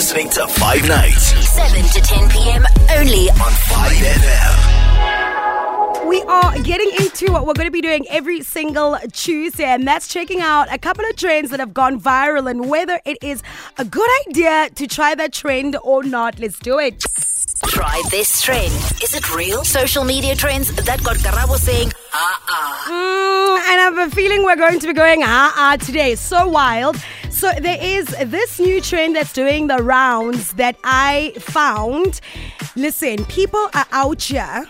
listening to Five Nights 7 to 10 p.m. only on 5FM. We are getting into what we're going to be doing every single Tuesday, and that's checking out a couple of trends that have gone viral and whether it is a good idea to try that trend or not. Let's do it. Try this trend. Is it real? Social media trends that got Karabo saying, ah ah. Mm, and I have a feeling we're going to be going ah ah today. So wild. So there is this new trend that's doing the rounds that I found. Listen, people are out here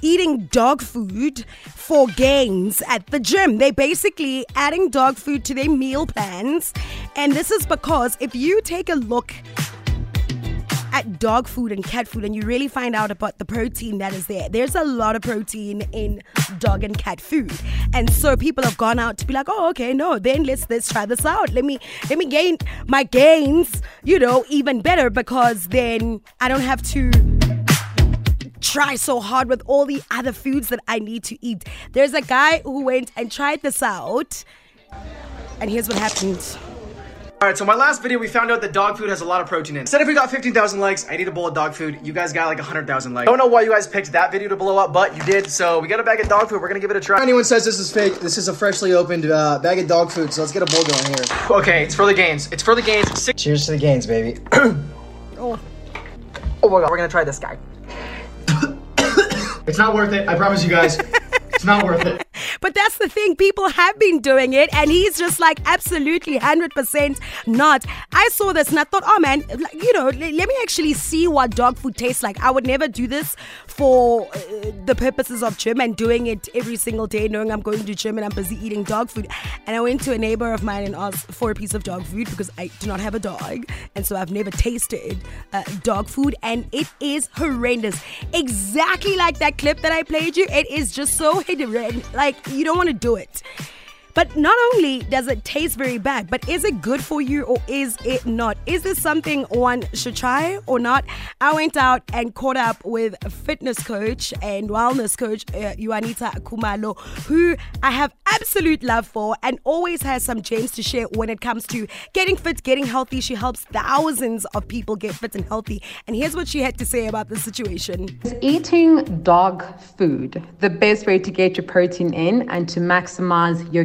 eating dog food for gains at the gym. They're basically adding dog food to their meal plans. And this is because if you take a look at dog food and cat food and you really find out about the protein that is there. There's a lot of protein in dog and cat food. And so people have gone out to be like, "Oh, okay, no, then let's let's try this out. Let me let me gain my gains, you know, even better because then I don't have to try so hard with all the other foods that I need to eat. There's a guy who went and tried this out. And here's what happened. Alright, so my last video, we found out that dog food has a lot of protein in it. Instead if we got 15,000 likes, I need a bowl of dog food. You guys got like 100,000 likes. I don't know why you guys picked that video to blow up, but you did. So we got a bag of dog food. We're gonna give it a try. If anyone says this is fake, this is a freshly opened uh, bag of dog food, so let's get a bowl going here. Okay, it's for the gains. It's for the gains. Six Cheers to the gains, baby. Oh, oh my god, we're gonna try this guy. it's not worth it. I promise you guys. it's not worth it. The thing, people have been doing it, and he's just like absolutely 100% not. I saw this and I thought, oh man, you know, let me actually see what dog food tastes like. I would never do this for uh, the purposes of gym and doing it every single day, knowing I'm going to gym and I'm busy eating dog food. And I went to a neighbor of mine and asked for a piece of dog food because I do not have a dog, and so I've never tasted uh, dog food, and it is horrendous. Exactly like that clip that I played you. It is just so hidden. Like you don't want to do it. But not only does it taste very bad, but is it good for you or is it not? Is this something one should try or not? I went out and caught up with fitness coach and wellness coach, uh, Juanita Kumalo, who I have absolute love for and always has some gems to share when it comes to getting fit, getting healthy. She helps thousands of people get fit and healthy. And here's what she had to say about the situation. Eating dog food the best way to get your protein in and to maximize your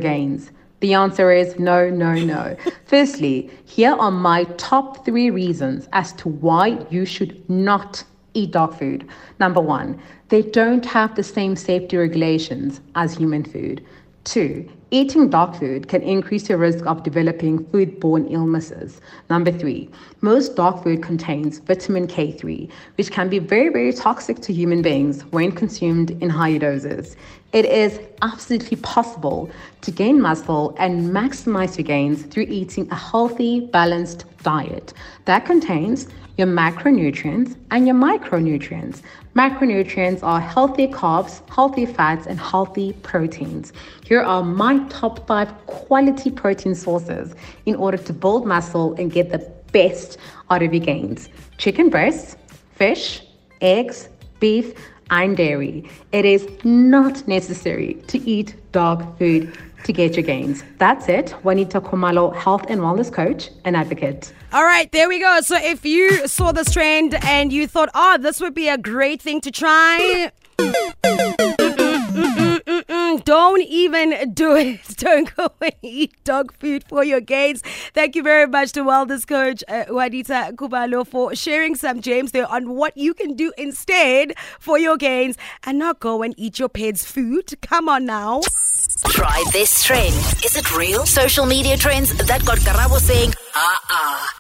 The answer is no, no, no. Firstly, here are my top three reasons as to why you should not eat dog food. Number one, they don't have the same safety regulations as human food. Two, eating dog food can increase your risk of developing foodborne illnesses. Number three, most dog food contains vitamin K3, which can be very, very toxic to human beings when consumed in higher doses. It is absolutely possible to gain muscle and maximize your gains through eating a healthy, balanced diet that contains your macronutrients and your micronutrients. Macronutrients are healthy carbs, healthy fats, and healthy proteins. Here are my top five quality protein sources in order to build muscle and get the best out of your gains chicken breasts, fish, eggs, beef, and dairy. It is not necessary to eat dog food to get your gains. That's it. Juanita Kumalo, health and wellness coach and advocate. All right, there we go. So if you saw this trend and you thought, oh, this would be a great thing to try. Do it. Don't go and eat dog food for your gains. Thank you very much to wellness coach uh, Juanita Kumalo for sharing some gems there on what you can do instead for your gains and not go and eat your pet's food. Come on now. Try this trend. Is it real? Social media trends that got Karabo saying, ah ah.